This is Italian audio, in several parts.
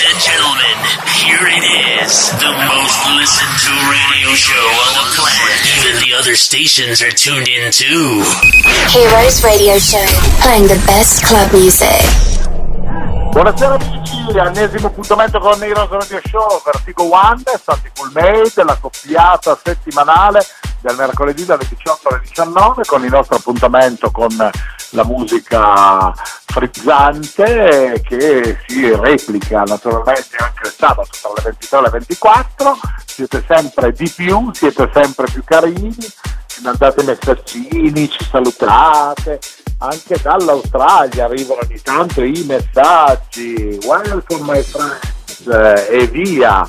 Ladies and gentlemen, here it is. The most listened to radio show on the planet. Even the other stations are tuned in too. Heroes Radio Show, playing the best club music. Buonasera amici, ennesimo appuntamento con Heroes Radio Show, Vertigo One, stati full made, la coppiata settimanale del mercoledì dalle 18 alle 19 con il nostro appuntamento con la musica frizzante che si replica naturalmente anche il sabato tra le 23 e le 24. Siete sempre di più, siete sempre più carini, ci mandate messaggini, ci salutate. Anche dall'Australia arrivano ogni tanto i messaggi. Welcome my friends e via.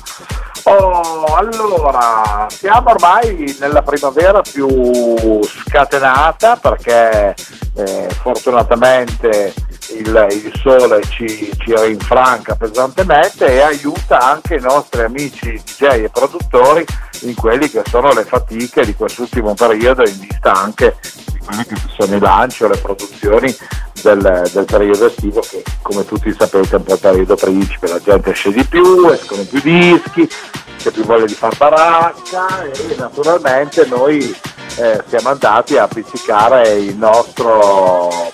Oh, allora, siamo ormai nella primavera più scatenata perché eh, fortunatamente il, il sole ci, ci, rinfranca pesantemente e aiuta anche i nostri amici DJ e produttori in quelli che sono le fatiche di quest'ultimo periodo in vista anche di quelli che sono i lanci o le produzioni del, del, periodo estivo che come tutti sapete è un po' il periodo principe, la gente esce di più, escono più dischi, c'è più voglia di far baracca e naturalmente noi eh, siamo andati a pizzicare il nostro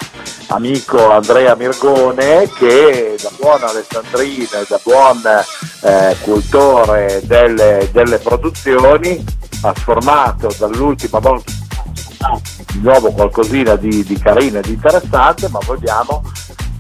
amico Andrea Mirgone che da buon alessandrino e da buon eh, cultore delle, delle produzioni ha sformato dall'ultima volta di nuovo qualcosina di, di carino e di interessante, ma vogliamo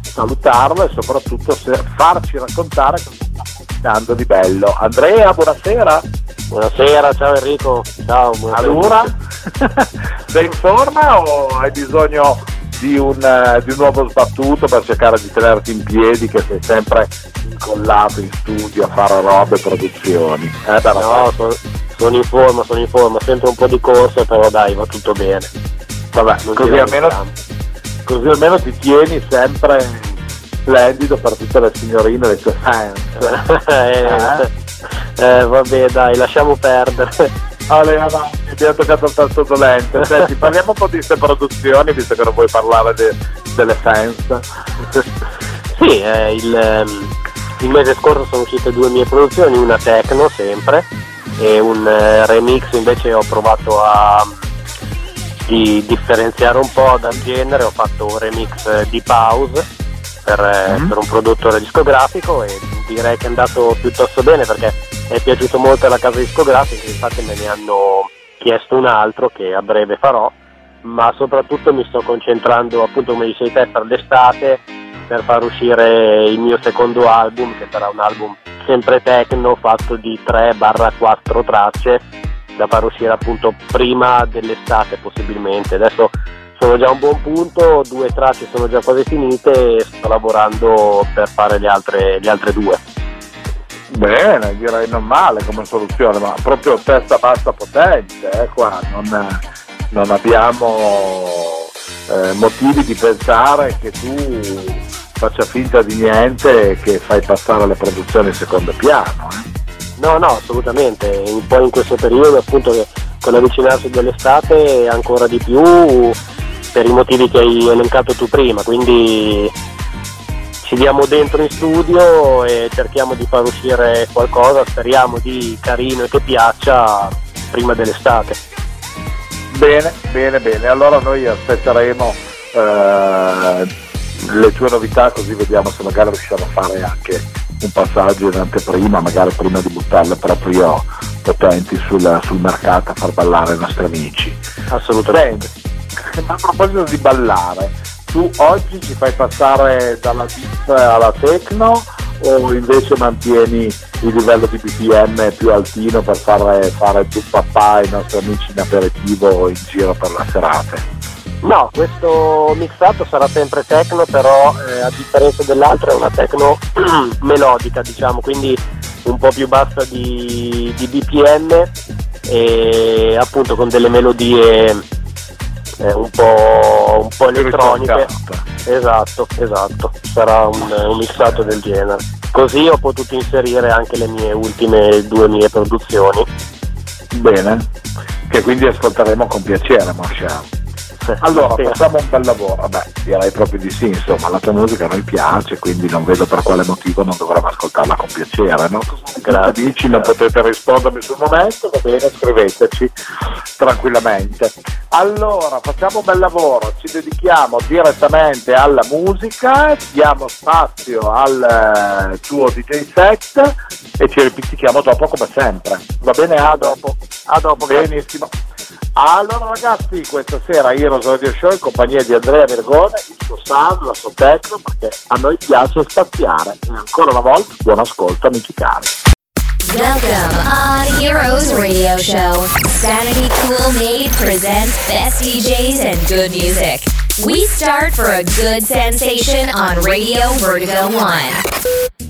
salutarlo e soprattutto farci raccontare cosa sta combinando di bello. Andrea, buonasera. Buonasera, ciao Enrico. Ciao, buonasera. Allora, sei in forma o hai bisogno di un, uh, di un, nuovo sbattuto per cercare di tenerti in piedi che sei sempre incollato in studio a fare robe e produzioni? Eh, no, sono, sono in forma, sono in forma, sempre un po' di corsa, però dai, va tutto bene. Vabbè, così almeno, così almeno, ti tieni sempre splendido per tutte le signorine e le tue fans. eh, eh? eh, vabbè dai, lasciamo perdere. Allora, avanti, abbiamo toccato il tasto dolente. Senti, parliamo un po' di queste produzioni, visto che non vuoi parlare de, delle fans. sì, eh, il, ehm, il, mese scorso sono uscite due mie produzioni, una techno sempre e un eh, remix invece ho provato a di differenziare un po' dal genere, ho fatto un remix di Pause per, mm-hmm. per un produttore discografico e direi che è andato piuttosto bene perché è piaciuto molto alla casa discografica, infatti me ne hanno chiesto un altro che a breve farò, ma soprattutto mi sto concentrando appunto come dicevi te per l'estate per far uscire il mio secondo album che sarà un album sempre techno fatto di 3-4 tracce da far uscire appunto prima dell'estate possibilmente. Adesso sono già a un buon punto, due tracce sono già quasi finite e sto lavorando per fare le altre, le altre due. Bene, direi non male come soluzione, ma proprio testa bassa potente, eh, qua non, non abbiamo eh, motivi di pensare che tu faccia finta di niente e che fai passare le produzioni in secondo piano. Eh. No, no, assolutamente, un po' in questo periodo appunto con l'avvicinarsi dell'estate ancora di più per i motivi che hai elencato tu prima, quindi ci diamo dentro in studio e cerchiamo di far uscire qualcosa, speriamo di carino e che piaccia prima dell'estate. Bene, bene, bene, allora noi aspetteremo eh, le tue novità così vediamo se magari riusciamo a fare anche un passaggio in anteprima, magari prima di buttarle proprio potenti sul, sul mercato a far ballare i nostri amici. Assolutamente. Bene. A proposito di ballare, tu oggi ci fai passare dalla deep alla techno o invece mantieni il livello di BPM più altino per fare, fare tu papà ai nostri amici in aperitivo in giro per la serata? No, questo mixato sarà sempre techno, però eh, a differenza dell'altro è una techno melodica, diciamo, quindi un po' più bassa di, di BPM e appunto con delle melodie eh, un po', un po elettroniche. Esatto, esatto, sarà un, un mixato del genere. Così ho potuto inserire anche le mie ultime due mie produzioni. Bene, che quindi ascolteremo con piacere, Marciano. Allora, facciamo un bel lavoro, beh, direi proprio di sì, insomma, la tua musica a noi piace, quindi non vedo per quale motivo non dovremmo ascoltarla con piacere, no? Grazie. Dici, non potete rispondermi sul momento, va bene, scriveteci tranquillamente. Allora, facciamo un bel lavoro, ci dedichiamo direttamente alla musica, diamo spazio al eh, tuo DJ set e ci ripetiamo dopo come sempre. Va bene? A dopo. A dopo, benissimo. Allora ragazzi, questa sera Heroes Radio Show in compagnia di Andrea Vergone, il suo sound, la sua tecno, perché a noi piace spaziare. E ancora una volta, buon ascolto amici cari. Welcome on Heroes Radio Show. Sanity Cool Made presents best DJs and good music. We start for a good sensation on Radio Vertigo 1.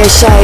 Radio show,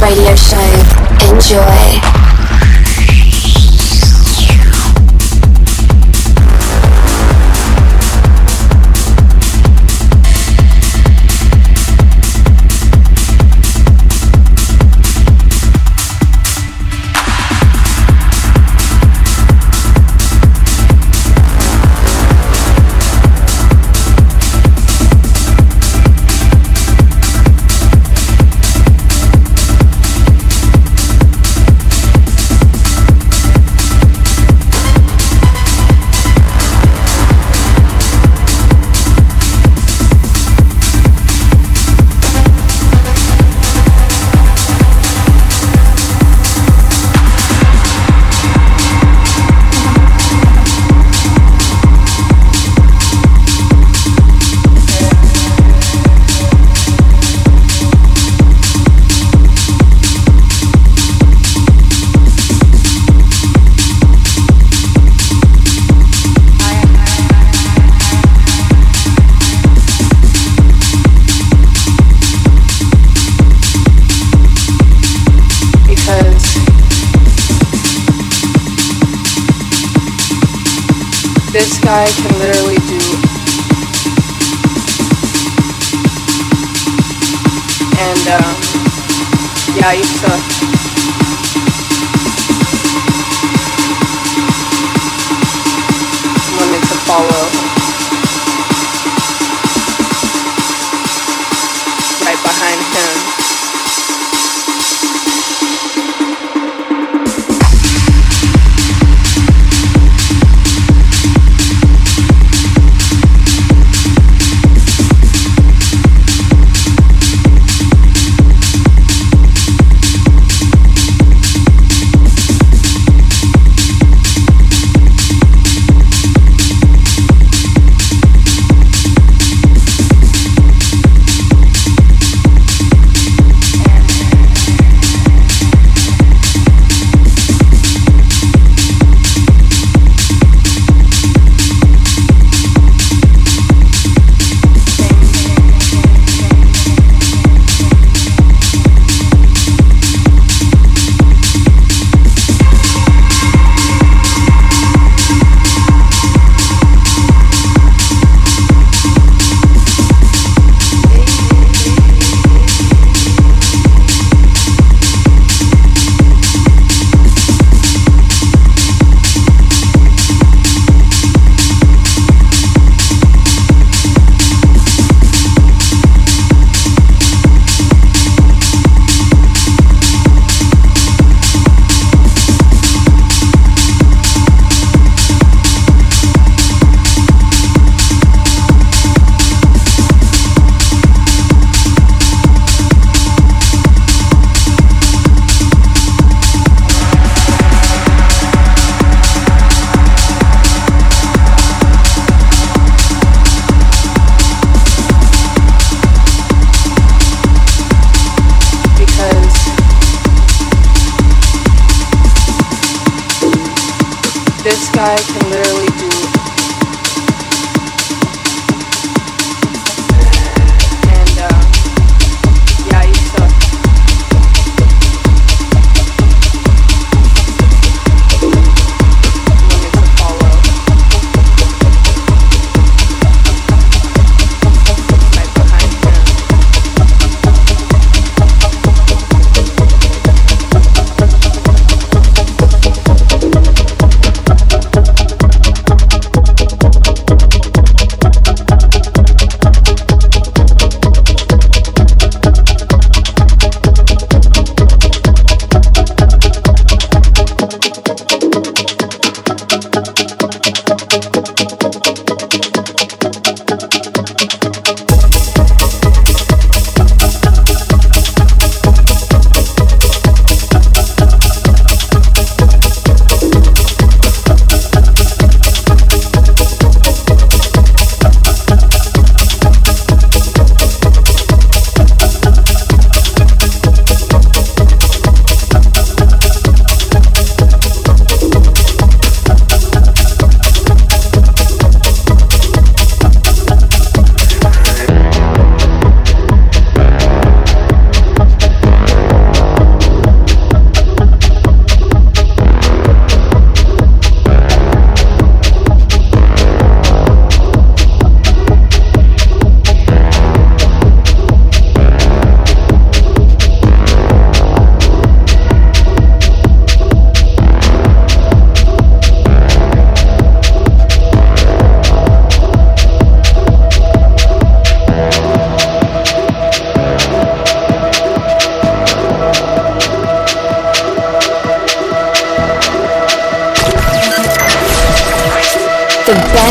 Radio Show. Enjoy. Behind him.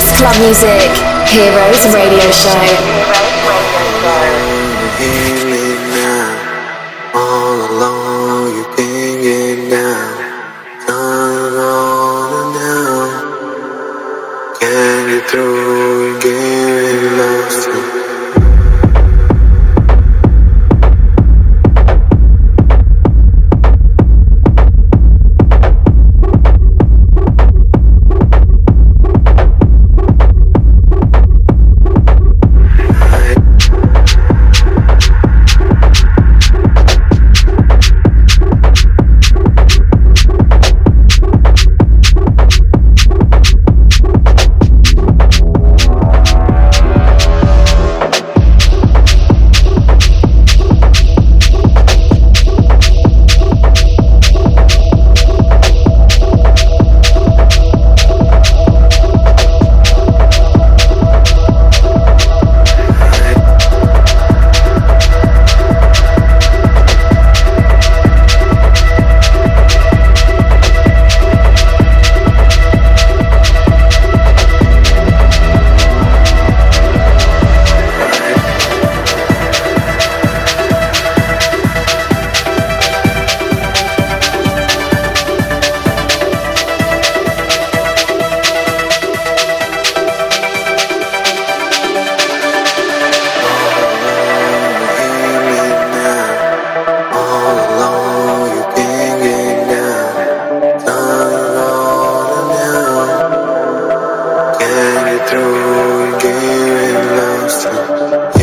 Hot music. Heroes Radio Show. through and getting lost.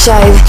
Show,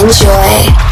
Enjoy.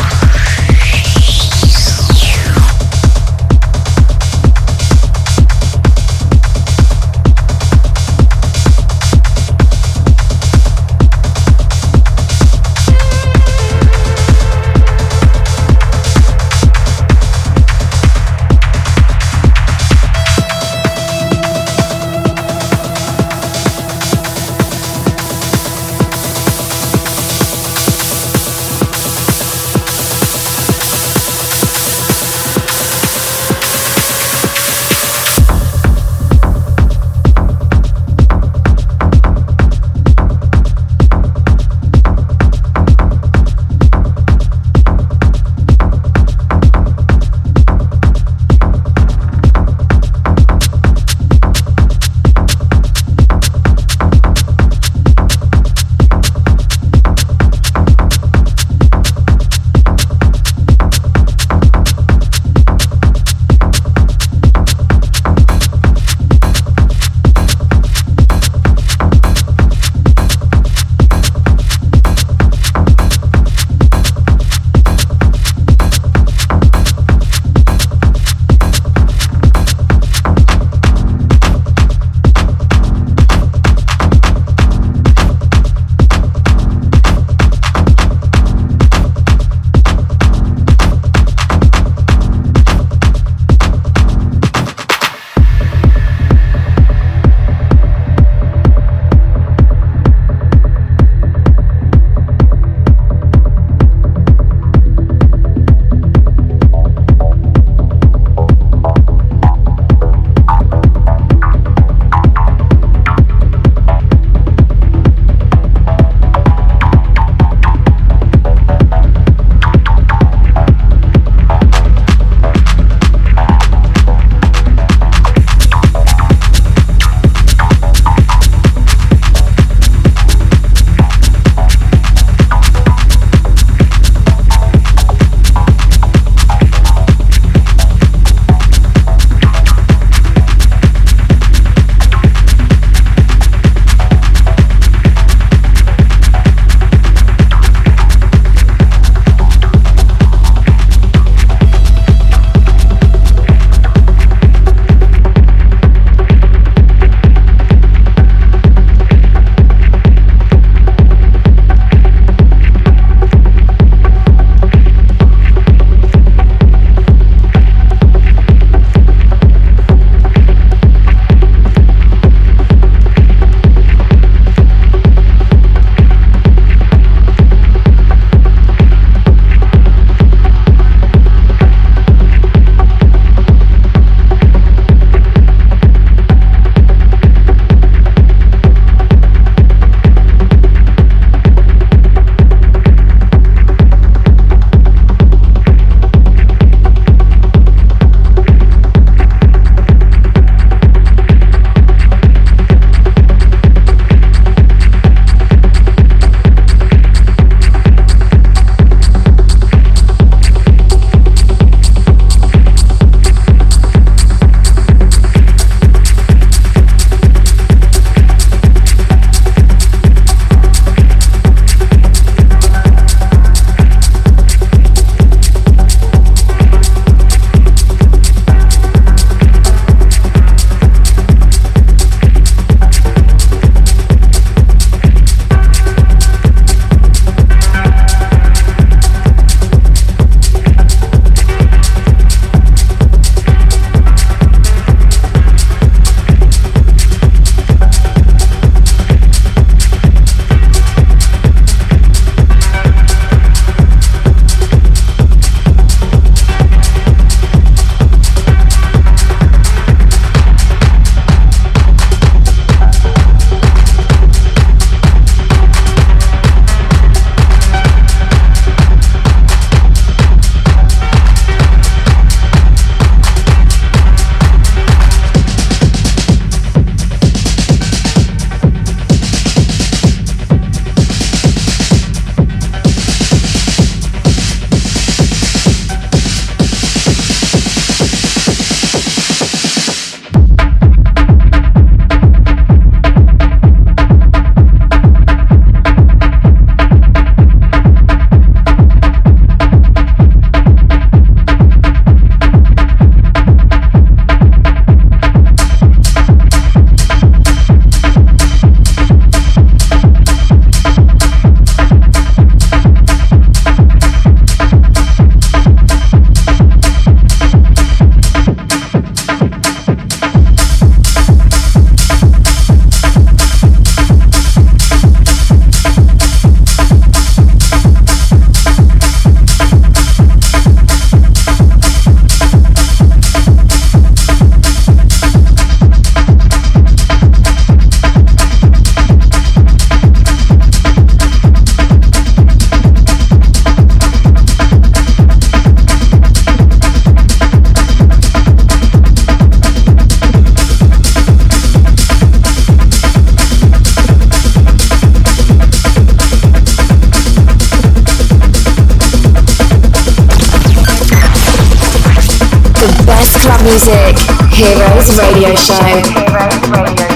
Music. Heroes Radio Show. Heroes Radio Show.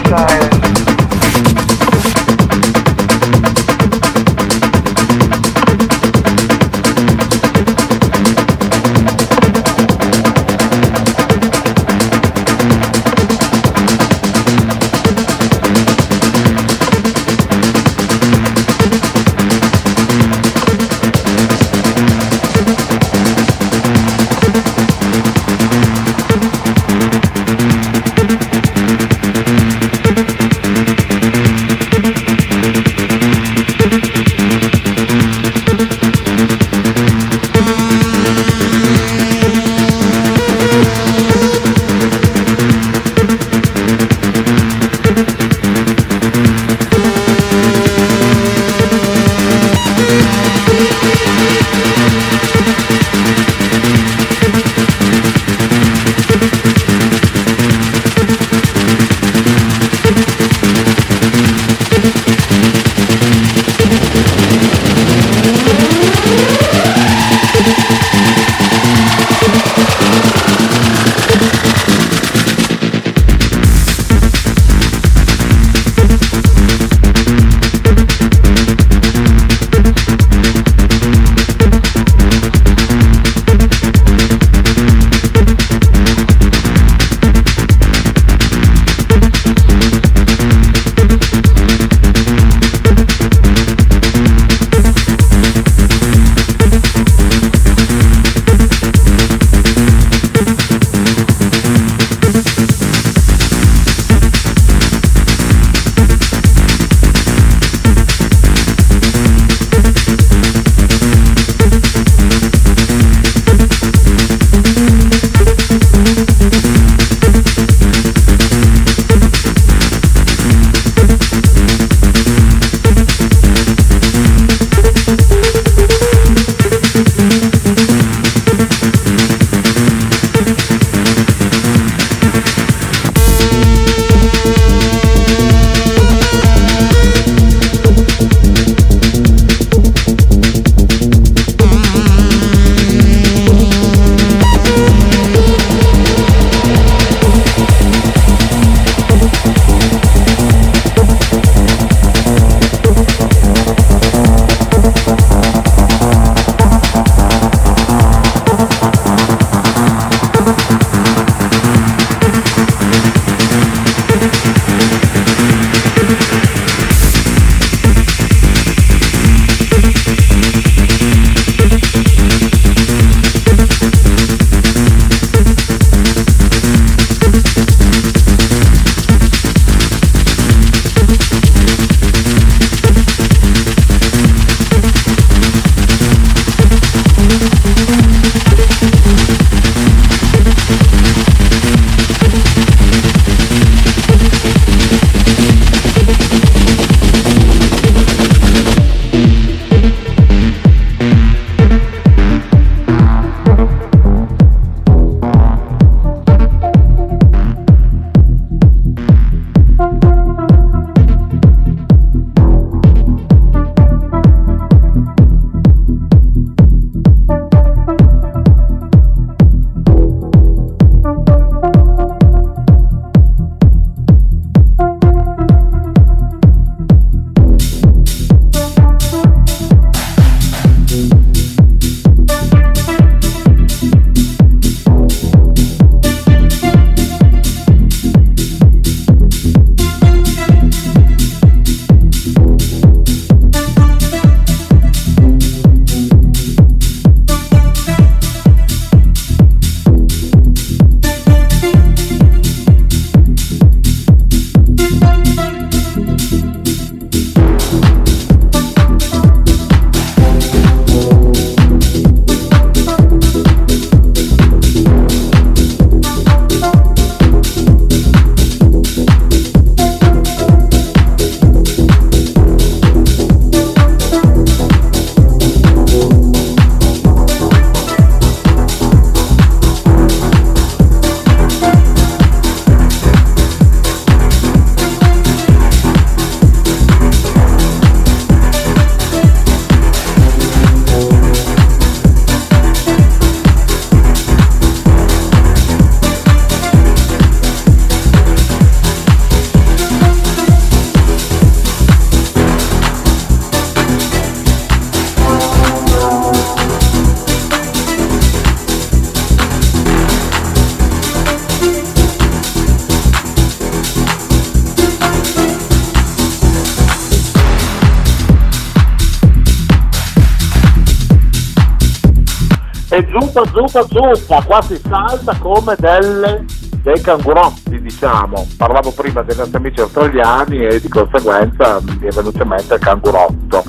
E zuppa, zuppa, zuppa, qua si salta come delle, dei cangurotti, diciamo. Parlavo prima dei nostri amici australiani e di conseguenza mi è venuto in mente il cangurotto.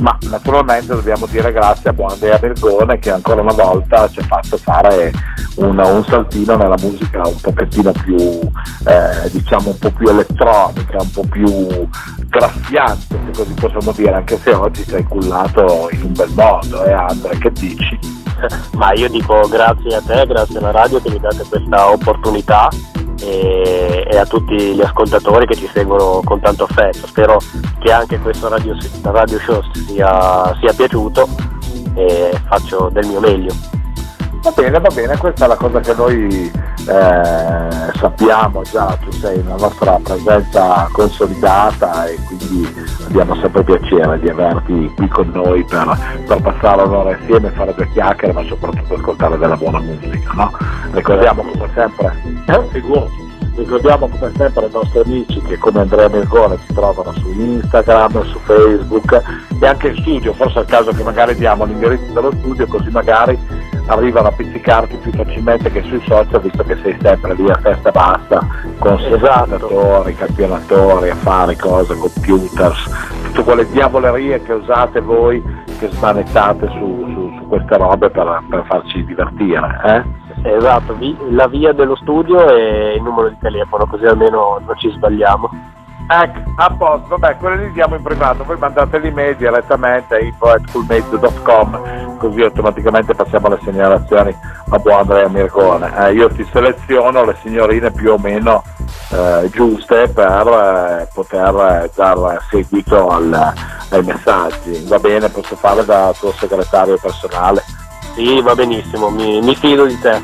Ma naturalmente dobbiamo dire grazie a buon Andrea Bergone che ancora una volta ci ha fatto fare un, un saltino nella musica un pochettino più, eh, diciamo un po' più elettronica, un po' più graffiante, se così possiamo dire, anche se oggi sei cullato in un bel modo, eh Andre, che dici? Ma io dico grazie a te, grazie alla radio che mi date questa opportunità e, e a tutti gli ascoltatori che ci seguono con tanto affetto. Spero che anche questo radio, radio show sia, sia piaciuto e faccio del mio meglio. Va bene, va bene, questa è la cosa che noi eh, sappiamo già, tu sei la nostra presenza consolidata e quindi abbiamo sempre piacere di averti qui con noi per, per passare un'ora insieme, fare due chiacchiere, ma soprattutto ascoltare della buona musica. No? Ricordiamo come sempre, eh, figurati. Ricordiamo come sempre i nostri amici che come Andrea Mergone ci trovano su Instagram, su Facebook e anche in studio, forse è il caso che magari diamo l'indirizzo dello studio così magari arrivano a pizzicarti più facilmente che sui social visto che sei sempre lì a festa basta con segnatori, campionatori, affari, cose, computers, tutte quelle diavolerie che usate voi che smanettate su, su, su queste robe per, per farci divertire. Eh? Esatto, vi- la via dello studio e il numero di telefono, così almeno non ci sbagliamo. Ecco, a posto, vabbè, quelli li diamo in privato, voi mandate l'email direttamente a info.coolmezzo.com così automaticamente passiamo le segnalazioni a buon Andrea Mircone. Eh, io ti seleziono le signorine più o meno eh, giuste per eh, poter dar seguito al, ai messaggi. Va bene, posso fare da tuo segretario personale? Sì, va benissimo, mi, mi fido di te.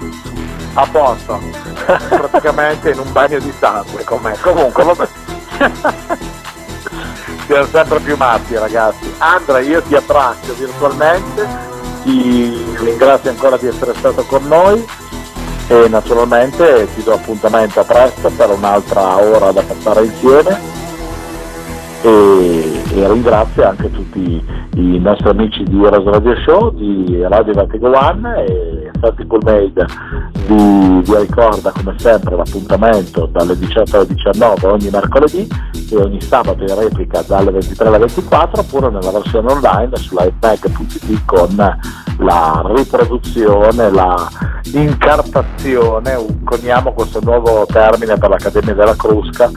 A posto, praticamente in un bagno di sangue com'è. Comunque, vabbè. Siamo sempre più matti ragazzi. Andrea, io ti abbraccio virtualmente, ti ringrazio ancora di essere stato con noi e naturalmente ti do appuntamento a presto per un'altra ora da passare insieme e, e ringrazio anche tutti i nostri amici di Eros Radio Show, di Radio Vertigo One e Santi Made vi, vi ricorda come sempre l'appuntamento dalle 18 alle 19 ogni mercoledì e ogni sabato in replica dalle 23 alle 24 oppure nella versione online su livemag.it con la riproduzione, la incartazione, coniamo questo nuovo termine per l'Accademia della Crusca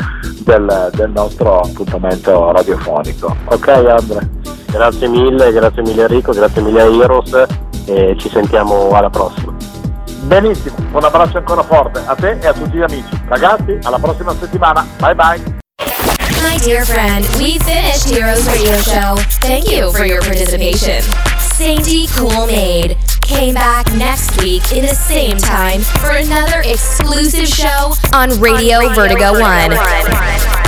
del, del nostro appuntamento radiofonico. Ok Andre? Grazie mille, grazie mille Enrico, grazie mille a Heroes e ci sentiamo alla prossima. Benissimo, un abbraccio ancora forte a te e a tutti gli amici. Ragazzi, alla prossima settimana. Bye bye. My dear friend, we finished Heroes Radio Show. Thank you for your participation. Sainty Cool Maid came back next week in the same time for another exclusive show on Radio, Vertigo, Vertigo 1. 1.